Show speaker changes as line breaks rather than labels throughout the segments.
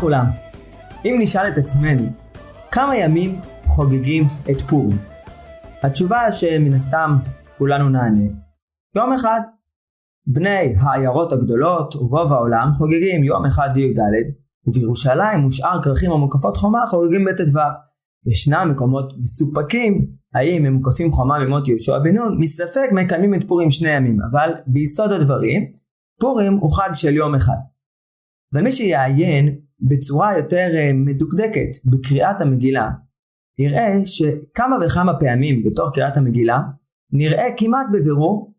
לכולם. אם נשאל את עצמנו, כמה ימים חוגגים את פורים? התשובה שמן הסתם כולנו נענה, יום אחד. בני העיירות הגדולות ורוב העולם חוגגים יום אחד בי"ד, ובירושלים ושאר כרכים המוקפות חומה חוגגים בט"ו. ישנם מקומות מסופקים האם הם מוקפים חומה ממות יהושע בן נון, מספק מקיימים את פורים שני ימים, אבל ביסוד הדברים, פורים הוא חג של יום אחד. ומי שיעיין בצורה יותר אה, מדוקדקת בקריאת המגילה, יראה שכמה וכמה פעמים בתוך קריאת המגילה, נראה כמעט בבירור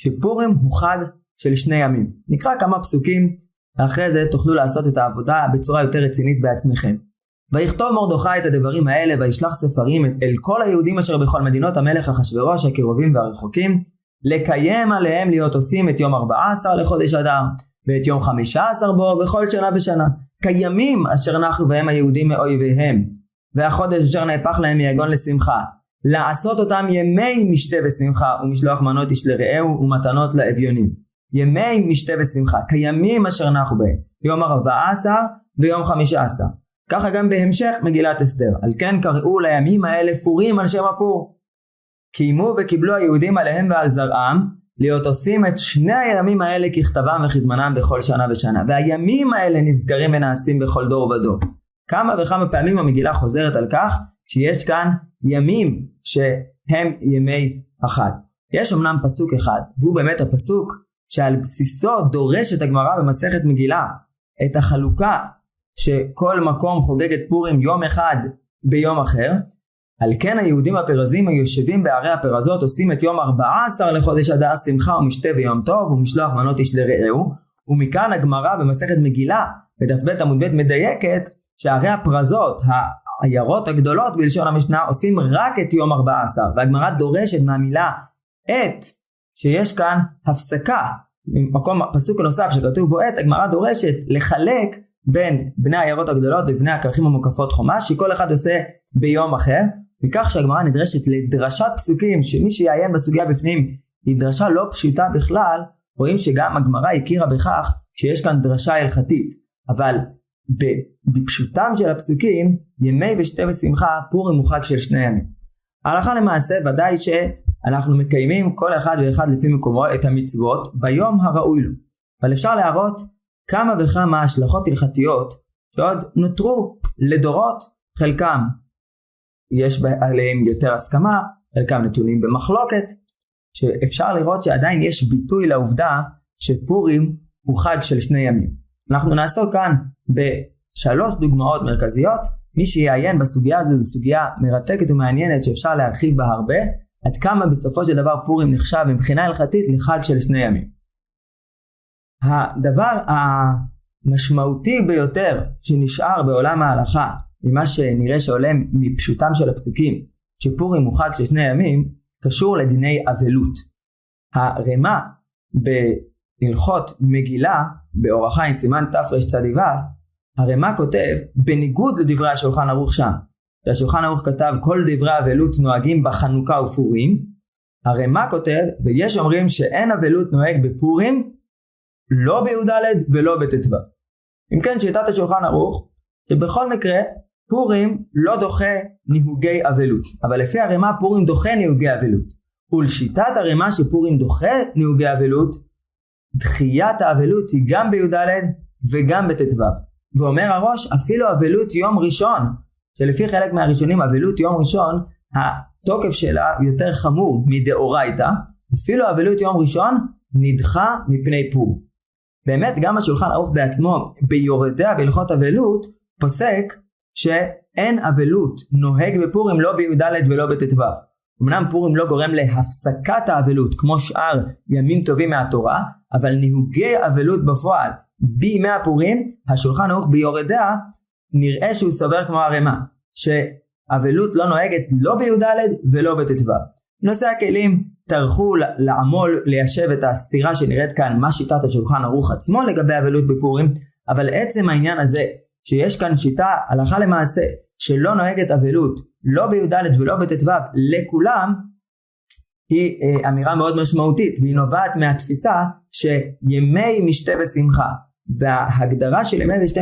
שפורים הוא חג של שני ימים. נקרא כמה פסוקים, ואחרי זה תוכלו לעשות את העבודה בצורה יותר רצינית בעצמכם. ויכתוב מרדכי את הדברים האלה וישלח ספרים אל כל היהודים אשר בכל מדינות המלך אחשורוש הקרובים והרחוקים לקיים עליהם להיות עושים את יום 14 לחודש אדר ואת יום 15 בו בכל שנה ושנה כימים אשר נחו בהם היהודים מאויביהם. והחודש אשר נהפך להם מיגון לשמחה. לעשות אותם ימי משתה ושמחה ומשלוח מנות איש לרעהו ומתנות לאביונים. ימי משתה ושמחה כימים אשר נחו בהם. יום 14 ויום 15 ככה גם בהמשך מגילת אסתר. על כן קראו לימים האלה פורים על שם הפור. קיימו וקיבלו היהודים עליהם ועל זרעם להיות עושים את שני הימים האלה ככתבם וכזמנם בכל שנה ושנה. והימים האלה נזכרים ונעשים בכל דור ודור. כמה וכמה פעמים המגילה חוזרת על כך שיש כאן ימים שהם ימי החג. יש אמנם פסוק אחד, והוא באמת הפסוק שעל בסיסו דורשת הגמרא במסכת מגילה את החלוקה שכל מקום חוגג את פורים יום אחד ביום אחר. על כן היהודים הפרזים היושבים בערי הפרזות עושים את יום 14 לחודש אדר שמחה ומשתה ויום טוב ומשלוח מנות איש לרעהו. ומכאן הגמרא במסכת מגילה בדף ב עמוד ב מדייקת שערי הפרזות העיירות הגדולות בלשון המשנה עושים רק את יום 14 והגמרא דורשת מהמילה את שיש כאן הפסקה. מקום פסוק נוסף שכתוב בו את הגמרא דורשת לחלק בין בני העיירות הגדולות ובני הכרכים המוקפות חומה שכל אחד עושה ביום אחר מכך שהגמרא נדרשת לדרשת פסוקים שמי שיעיין בסוגיה בפנים היא דרשה לא פשוטה בכלל רואים שגם הגמרא הכירה בכך שיש כאן דרשה הלכתית אבל בפשוטם של הפסוקים ימי ושתה ושמחה פורים הוא חג של שני ימים. הלכה למעשה ודאי שאנחנו מקיימים כל אחד ואחד לפי מקומו את המצוות ביום הראוי לו אבל אפשר להראות כמה וכמה השלכות הלכתיות שעוד נותרו לדורות, חלקם יש עליהם יותר הסכמה, חלקם נתונים במחלוקת, שאפשר לראות שעדיין יש ביטוי לעובדה שפורים הוא חג של שני ימים. אנחנו נעסוק כאן בשלוש דוגמאות מרכזיות, מי שיעיין בסוגיה הזו זו סוגיה מרתקת ומעניינת שאפשר להרחיב בה הרבה, עד כמה בסופו של דבר פורים נחשב מבחינה הלכתית לחג של שני ימים. הדבר המשמעותי ביותר שנשאר בעולם ההלכה ממה שנראה שעולה מפשוטם של הפסוקים שפורים הוא חג של שני ימים קשור לדיני אבלות. הרמ"א בהלכות מגילה באורח חיים סימן תרצ"ו הרמ"א כותב בניגוד לדברי השולחן ערוך שם שהשולחן ערוך כתב כל דברי אבלות נוהגים בחנוכה ופורים הרמ"א כותב ויש אומרים שאין אבלות נוהג בפורים לא בי"ד ולא בט"ו. אם כן שיטת השולחן ערוך שבכל מקרה פורים לא דוחה ניהוגי אבלות אבל לפי הרמ"א פורים דוחה ניהוגי אבלות. ולשיטת הרמ"א שפורים דוחה ניהוגי אבלות דחיית האבלות היא גם בי"ד וגם בט"ו. ואומר הראש אפילו אבלות יום ראשון שלפי חלק מהראשונים אבלות יום ראשון התוקף שלה יותר חמור מדאורייתא אפילו אבלות יום ראשון נדחה מפני פור באמת גם השולחן ערוך בעצמו ביורדיה בהלכות אבלות פוסק שאין אבלות נוהג בפורים לא בי"ד ולא בט"ו. אמנם פורים לא גורם להפסקת האבלות כמו שאר ימים טובים מהתורה, אבל ניהוגי אבלות בפועל בימי הפורים, השולחן ערוך ביורדיה נראה שהוא סובר כמו הרמ"א, שאבלות לא נוהגת לא בי"ד ולא בט"ו. נושא הכלים טרחו לעמול ליישב את הסתירה שנראית כאן מה שיטת השולחן ערוך עצמו לגבי אבלות בפורים אבל עצם העניין הזה שיש כאן שיטה הלכה למעשה שלא נוהגת אבלות לא בי"ד ולא בט"ו לכולם היא אה, אמירה מאוד משמעותית והיא נובעת מהתפיסה שימי משתה ושמחה וההגדרה של ימי משתה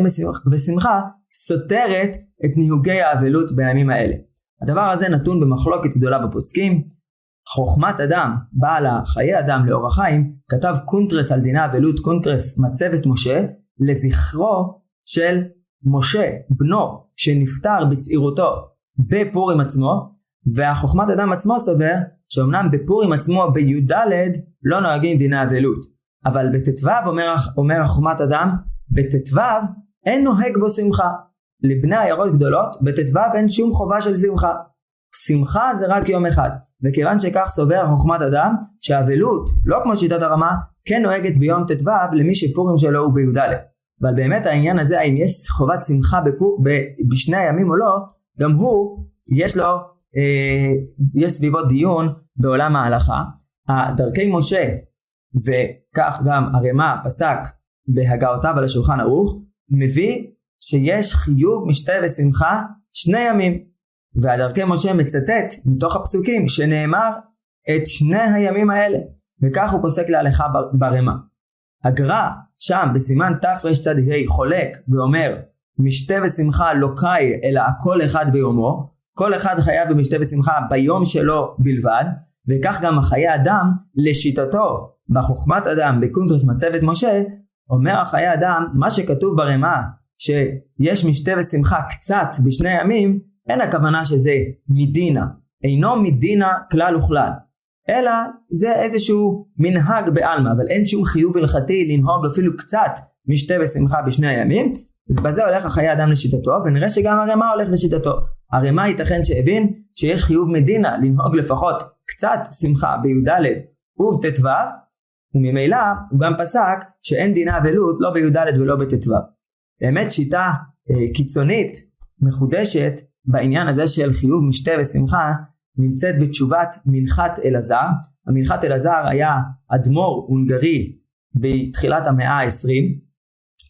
ושמחה סותרת את ניהוגי האבלות בימים האלה. הדבר הזה נתון במחלוקת גדולה בפוסקים. חוכמת אדם, בעל החיי אדם לאור החיים, כתב קונטרס על דיני אבלות, קונטרס מצבת משה, לזכרו של משה, בנו, שנפטר בצעירותו בפורים עצמו, והחוכמת אדם עצמו סובר שאומנם בפורים עצמו בי"ד לא נוהגים דיני אבלות, אבל בט"ו אומר, אומר החוכמת אדם, בט"ו אין נוהג בו שמחה. לבני עיירות גדולות, בט"ו אין שום חובה של שמחה. שמחה זה רק יום אחד, וכיוון שכך סובר חוכמת אדם, שהאבלות, לא כמו שיטת הרמה, כן נוהגת ביום ט"ו למי שפורים שלו הוא בי"ד. אבל באמת העניין הזה, האם יש חובת שמחה בפור, ב, בשני הימים או לא, גם הוא, יש לו, אה, יש סביבו דיון בעולם ההלכה. דרכי משה, וכך גם הרמ"א פסק בהגעותיו על השולחן ערוך, מביא שיש חיוב משתה ושמחה שני ימים. והדרכי משה מצטט מתוך הפסוקים שנאמר את שני הימים האלה, וכך הוא פוסק להלכה ברמ"א. הגר"א שם בסימן תרצ"ה חולק ואומר משתה ושמחה לא קאי אלא הכל אחד ביומו, כל אחד חייב במשתה ושמחה ביום שלו בלבד, וכך גם החיי אדם לשיטתו בחוכמת אדם בקונטרס מצבת משה, אומר החיי אדם מה שכתוב ברמ"א שיש משתה ושמחה קצת בשני ימים, אין הכוונה שזה מדינה, אינו מדינה כלל וכלל, אלא זה איזשהו מנהג בעלמא, אבל אין שום חיוב הלכתי לנהוג אפילו קצת משתה ושמחה בשני הימים, אז בזה הולך החיי אדם לשיטתו, ונראה שגם הרמ"א הולך לשיטתו. הרמ"א ייתכן שהבין שיש חיוב מדינה לנהוג לפחות קצת שמחה בי"ד ובט"ו, וממילא הוא גם פסק שאין דינה אבלות לא בי"ד ולא בט"ו. באמת שיטה אה, קיצונית, מחודשת, בעניין הזה של חיוב משתה ושמחה, נמצאת בתשובת מנחת אלעזר. המנחת אלעזר היה אדמו"ר הונגרי בתחילת המאה ה-20,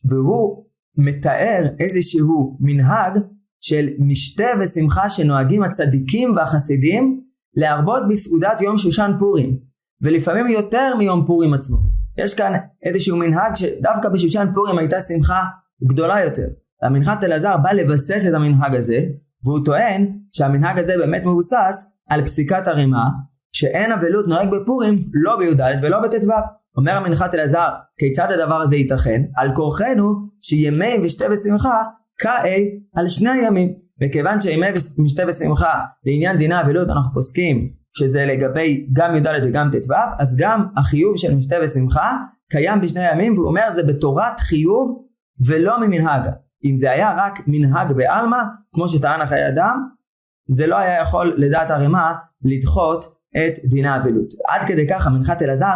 והוא מתאר איזשהו מנהג של משתה ושמחה שנוהגים הצדיקים והחסידים להרבות בסעודת יום שושן פורים, ולפעמים יותר מיום פורים עצמו. יש כאן איזשהו מנהג שדווקא בשושן פורים הייתה שמחה גדולה יותר. המנחת אלעזר בא לבסס את המנהג הזה, והוא טוען שהמנהג הזה באמת מבוסס על פסיקת הרמ"א, שאין אבלות נוהג בפורים לא בי"ד ולא בט"ו. אומר המנחת אלעזר, כיצד הדבר הזה ייתכן? על כורחנו שימי ושתה ושמחה כאי על שני הימים. וכיוון שימי משתה ושמחה לעניין דיני אבלות אנחנו פוסקים שזה לגבי גם י"ד וגם ט"ו, אז גם החיוב של משתה ושמחה קיים בשני הימים, והוא אומר זה בתורת חיוב ולא ממנהג. אם זה היה רק מנהג בעלמא, כמו שטען החיי אדם, זה לא היה יכול לדעת הרמ"א לדחות את דיני האבלות. עד כדי כך המנחת אלעזר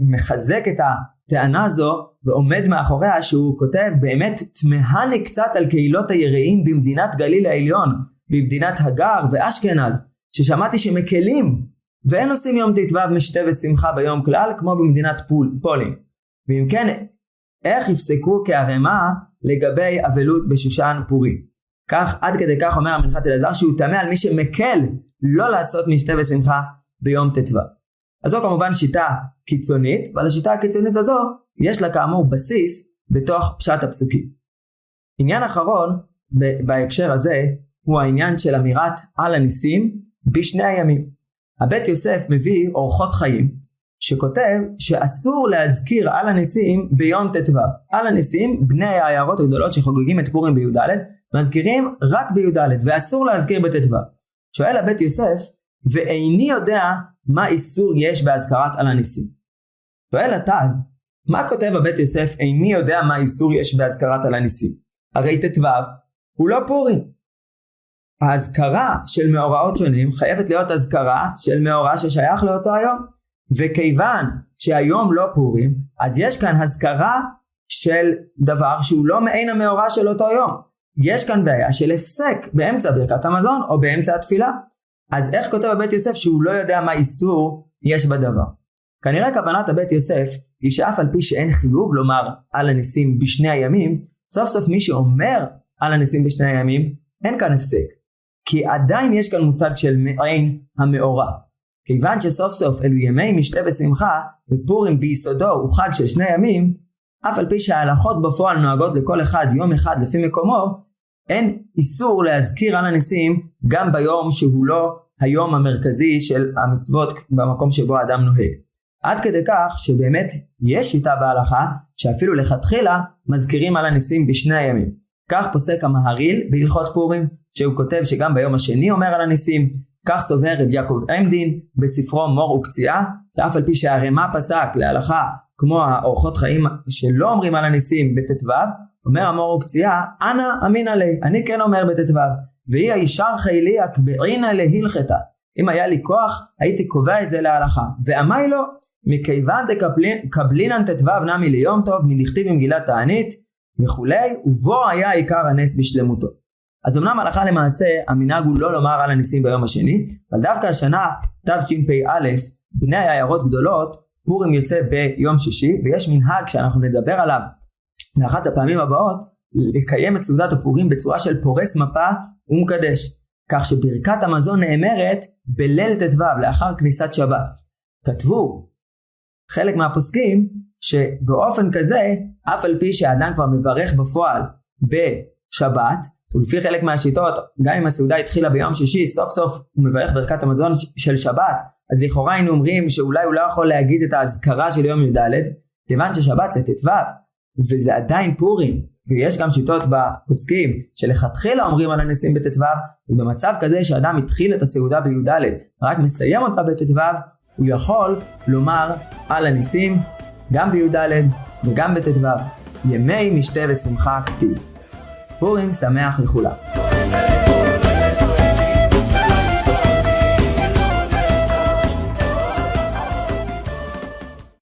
מחזק את הטענה הזו ועומד מאחוריה שהוא כותב באמת תמהני קצת על קהילות היראים במדינת גליל העליון, במדינת הגר ואשכנז, ששמעתי שמקלים ואין עושים יום ט"ו משתה ושמחה ביום כלל כמו במדינת פול, פולין. ואם כן, איך יפסקו כערמה לגבי אבלות בשושן פורים? כך עד כדי כך אומר המנחת אלעזר שהוא טמא על מי שמקל לא לעשות משתה ושמחה ביום ט"ו. אז זו כמובן שיטה קיצונית, ועל השיטה הקיצונית הזו יש לה כאמור בסיס בתוך פשט הפסוקים. עניין אחרון בהקשר הזה הוא העניין של אמירת על הניסים בשני הימים. הבית יוסף מביא אורחות חיים שכותב שאסור להזכיר על הניסים ביום ט"ו. על הניסים בני העיירות הגדולות שחוגגים את פורים בי"ד מזכירים רק בי"ד ואסור להזכיר בט"ו. שואל הבית יוסף, ואיני יודע מה איסור יש בהזכרת על הניסים. שואל התז, מה כותב הבית יוסף איני יודע מה איסור יש בהזכרת על הניסים? הרי ט"ו הוא לא פורים. ההזכרה של מאורעות שונים חייבת להיות הזכרה של מאורע ששייך לאותו היום. וכיוון שהיום לא פורים, אז יש כאן הזכרה של דבר שהוא לא מעין המאורע של אותו יום. יש כאן בעיה של הפסק באמצע ברכת המזון או באמצע התפילה. אז איך כותב הבית יוסף שהוא לא יודע מה איסור יש בדבר? כנראה כוונת הבית יוסף היא שאף על פי שאין חיוב לומר על הניסים בשני הימים, סוף סוף מי שאומר על הניסים בשני הימים, אין כאן הפסק. כי עדיין יש כאן מושג של מעין המאורע. כיוון שסוף סוף אלו ימי משתה ושמחה, ופורים ביסודו הוא חג של שני ימים, אף על פי שההלכות בפועל נוהגות לכל אחד יום אחד לפי מקומו, אין איסור להזכיר על הניסים גם ביום שהוא לא היום המרכזי של המצוות במקום שבו האדם נוהג. עד כדי כך שבאמת יש שיטה בהלכה שאפילו לכתחילה מזכירים על הניסים בשני הימים. כך פוסק המהריל בהלכות פורים, שהוא כותב שגם ביום השני אומר על הניסים, כך סובר רב יעקב עמדין בספרו מור וקציעה, שאף על פי שהרמ"א פסק להלכה כמו האורחות חיים שלא אומרים על הניסים בט"ו, אומר המור וקציעה, אנא אמינא לי, אני כן אומר בט"ו, והיא הישר חילי אקבעינא להלכתה. אם היה לי כוח, הייתי קובע את זה להלכה. ואמי לו, מכיוון דקבלינן ט"ו נמי ליום טוב, מנכתיב במגילת תענית וכולי, ובו היה עיקר הנס בשלמותו. אז אמנם הלכה למעשה המנהג הוא לא לומר על הניסים ביום השני, אבל דווקא השנה תשפ"א בני העיירות גדולות פורים יוצא ביום שישי ויש מנהג שאנחנו נדבר עליו מאחת הפעמים הבאות לקיים את סעודת הפורים בצורה של פורס מפה ומקדש כך שברכת המזון נאמרת בליל ט"ו לאחר כניסת שבת. כתבו חלק מהפוסקים שבאופן כזה אף על פי שהאדם כבר מברך בפועל בשבת ולפי חלק מהשיטות, גם אם הסעודה התחילה ביום שישי, סוף סוף הוא מברך ברכת המזון של שבת, אז לכאורה היינו אומרים שאולי הוא לא יכול להגיד את האזכרה של יום י"ד, כיוון ששבת זה ט"ו, וזה עדיין פורים, ויש גם שיטות בפוסקים שלכתחילה אומרים על הניסים בט"ו, אז במצב כזה שאדם התחיל את הסעודה בי"ד, רק מסיים אותה בט"ו, הוא יכול לומר על הניסים גם בי"ד וגם בט"ו, ימי משתה ושמחה כתיב. פורים שמח לכולם.